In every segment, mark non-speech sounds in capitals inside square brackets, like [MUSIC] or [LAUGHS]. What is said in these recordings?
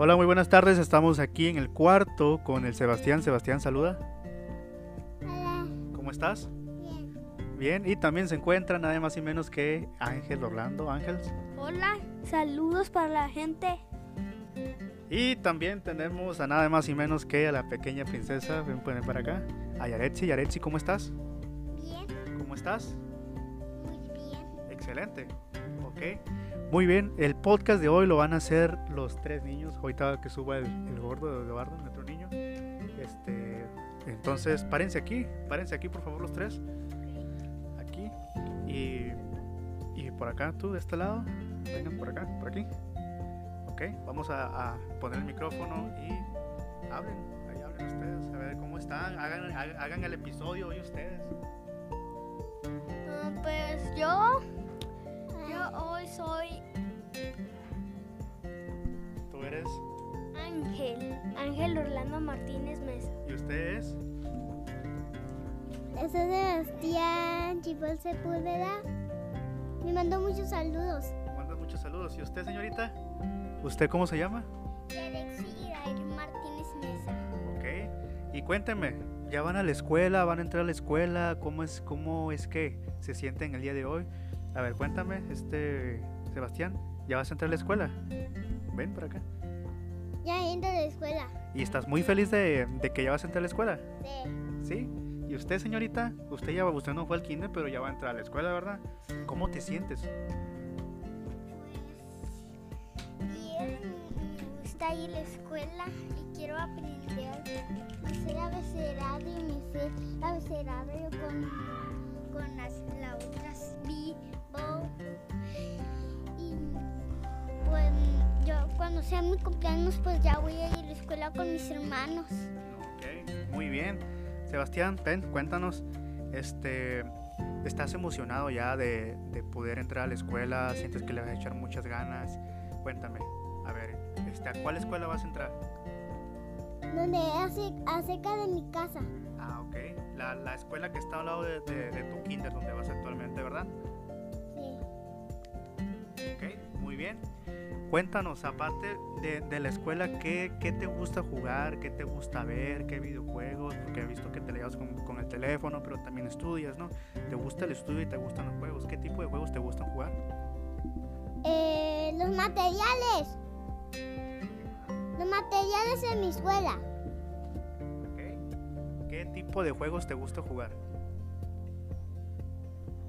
Hola, muy buenas tardes. Estamos aquí en el cuarto con el Sebastián. Sebastián, saluda. Hola, ¿Cómo estás? bien. Bien. Y también se encuentra nada más y menos que Ángel Orlando. Ángel. Hola, saludos para la gente. Y también tenemos a nada más y menos que a la pequeña princesa. Ven, ven para acá. A Yaretsi. Yaretsi, ¿cómo estás? Bien, ¿Cómo estás? Excelente. Ok. Muy bien. El podcast de hoy lo van a hacer los tres niños. Ahorita que suba el, el gordo de Eduardo, nuestro niño. Este. Entonces, párense aquí. Párense aquí, por favor, los tres. Aquí. Y. Y por acá, tú, de este lado. Vengan por acá, por aquí. Ok. Vamos a, poner el micrófono y hablen. Ahí hablen ustedes. A ver cómo están. Hagan, hagan, el episodio hoy ustedes. Ah, Pues yo, yo hoy soy Tú eres. Ángel, Ángel Orlando Martínez Mesa. ¿Y ustedes? Soy Sebastián Chipol Sepúlveda. Me mandó muchos saludos. Manda muchos saludos. ¿Y usted, señorita? ¿Usted cómo se llama? Alexi Irair Martínez Mesa. Ok. Y cuéntenme, ¿ya van a la escuela? ¿Van a entrar a la escuela? ¿Cómo es, cómo es que se sienten el día de hoy? A ver, cuéntame, este, Sebastián, ¿ya vas a entrar a la escuela? Ven por acá. Ya entro a la escuela. ¿Y estás muy feliz de, de que ya vas a entrar a la escuela? Sí. ¿Sí? ¿Y usted, señorita? Usted ya usted no fue al kinder, pero ya va a entrar a la escuela, ¿verdad? ¿Cómo te sientes? Bien, me gusta ir a la escuela y quiero aprender a hacer abecedario. Me sé abecedario con, con las letras B, Bo. Y pues yo cuando sea mi cumpleaños pues ya voy a ir a la escuela con mis hermanos. Ok, muy bien. Sebastián, ven, cuéntanos. Este, ¿estás emocionado ya de, de poder entrar a la escuela? ¿Sientes que le vas a echar muchas ganas? Cuéntame. A ver, este, ¿a cuál escuela vas a entrar? Donde hace acerca de mi casa. Ah, ok. La, la escuela que está al lado de, de- de tu kinder, donde vas actualmente, ¿verdad? Bien. Cuéntanos, aparte de, de la escuela, ¿qué, qué te gusta jugar? ¿Qué te gusta ver? ¿Qué videojuegos? Porque he visto que te le llevas con, con el teléfono, pero también estudias, ¿no? ¿Te gusta el estudio y te gustan los juegos? ¿Qué tipo de juegos te gustan jugar? Eh, los materiales. Los materiales en mi escuela. ¿Qué tipo de juegos te gusta jugar?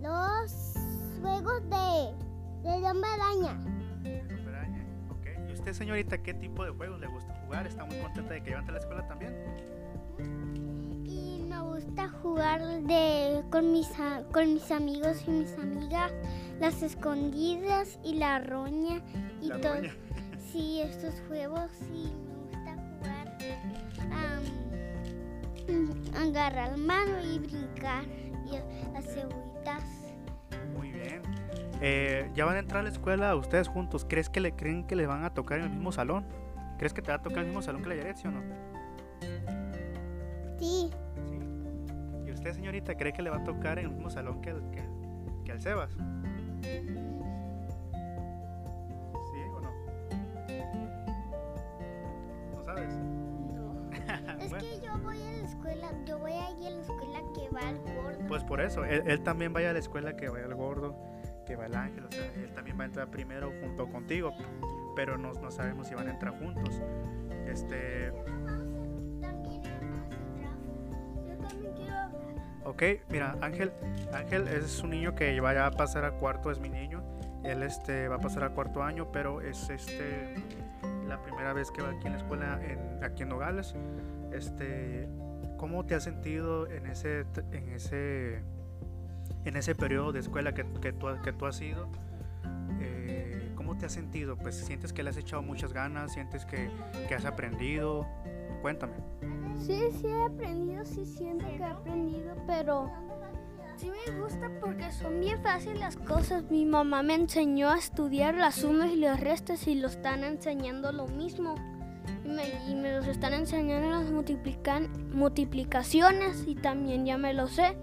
Los juegos de, de hombre araña. Ok. ¿Y usted, señorita, qué tipo de juegos le gusta jugar? ¿Está muy contenta de que levante la escuela también? Y me gusta jugar de, con, mis, a- con mis amigos y mis amigas. Las escondidas y la roña. Y todo. [LAUGHS] Sí, estos juegos sí me gusta jugar. am, agarrar mano y brincar. Y las cebollitas. Eh, ya van a entrar a la escuela ustedes juntos. ¿Crees que le creen que le van a tocar en el mismo salón? ¿Crees que te va a tocar el mismo salón que la Yaret, sí o no? Sí, Sí. ¿Y usted, señorita, cree que le va a tocar en el mismo salón que, el, que, que al Sebas? ¿Sí o no? ¿No sabes? no. [LAUGHS] Es Bueno, que yo voy a la escuela, yo voy a ir a la escuela que va al gordo. Pues por eso, él, él también vaya a la escuela que vaya el gordo, que va el ángel, o sea, él también va a entrar primero junto contigo, pero no, no sabemos si van a entrar juntos. Este. Ok, mira, Ángel, Ángel es un niño que va a pasar a cuarto, es mi niño. Él este, va a pasar a cuarto año, pero es este, la primera vez que va aquí en la escuela, en, aquí en Nogales. Este, ¿Cómo te has sentido en ese, en ese, en ese periodo de escuela que, que, tú, que tú has ido? Eh, ¿Cómo te has sentido? Pues sientes que le has echado muchas ganas, sientes que, que has aprendido. Cuéntame. Sí, sí he aprendido, sí siento que he aprendido, pero sí me gusta porque son bien fáciles las cosas. Mi mamá me enseñó a estudiar las sumas y las restas y lo están enseñando lo mismo. Y me, y me los están enseñando las multiplican, multiplicaciones y también ya me lo sé.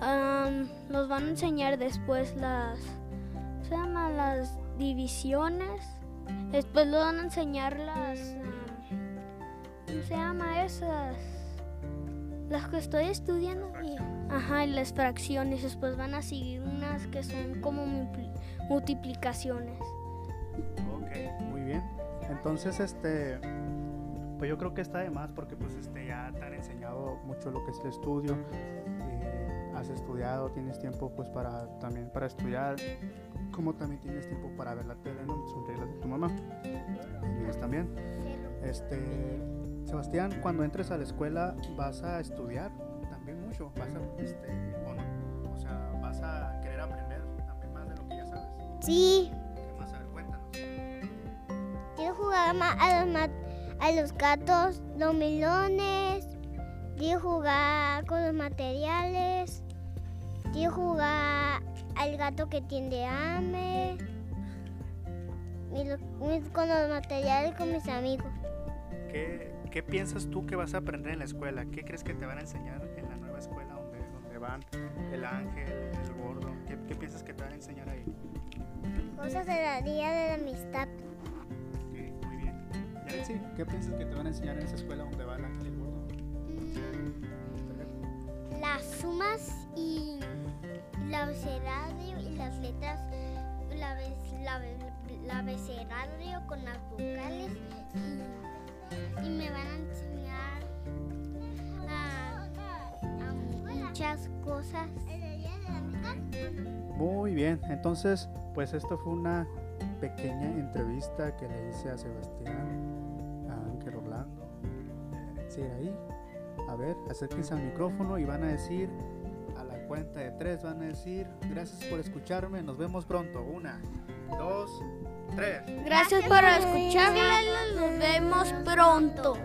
Am, nos van a enseñar después las, ¿cómo se llama? Las divisiones Después le van a enseñar las... ¿Cómo se llama esas? Las que estoy estudiando. Y, ajá, y las fracciones. Después van a seguir unas que son como multiplicaciones. Ok, muy bien. Entonces, este, pues yo creo que está de más porque pues este ya te han enseñado mucho lo que es el estudio. Has estudiado, tienes tiempo pues para también para estudiar, como también tienes tiempo para ver la tele, ¿no? Son reglas de tu mamá. Y también. Este, Sebastián, cuando entres a la escuela vas a estudiar también mucho, vas a, este, o no, o sea, vas a querer aprender también más de lo que ya sabes. Sí. ¿Qué más? A ver, cuéntanos. Quiero jugar a los, a los gatos, los melones. Quiero jugar con los materiales. Quiero jugar al gato que tiene hambre. Y con los materiales con mis amigos. ¿Qué, ¿Qué piensas tú que vas a aprender en la escuela? ¿Qué crees que te van a enseñar en la nueva escuela donde, donde van el ángel, el gordo? ¿Qué, qué piensas que te van a enseñar ahí? Cosas de la día de la amistad. Ok, muy bien. Yaretsi, ¿qué piensas que te van a enseñar en esa escuela donde va el ángel Sumas y el abecedario y las letras. La el abecedario con las vocales. Y, me van a enseñar a, muchas cosas. Muy bien, entonces, pues esto fue una pequeña entrevista que le hice a Sebastián, a Ángel Orlando, Yaretsi ahí. A ver, acérquense al micrófono y van a decir, a la cuenta de tres, van a decir, gracias por escucharme, nos vemos pronto. Una, dos, tres. Gracias por escucharla. Nos vemos pronto.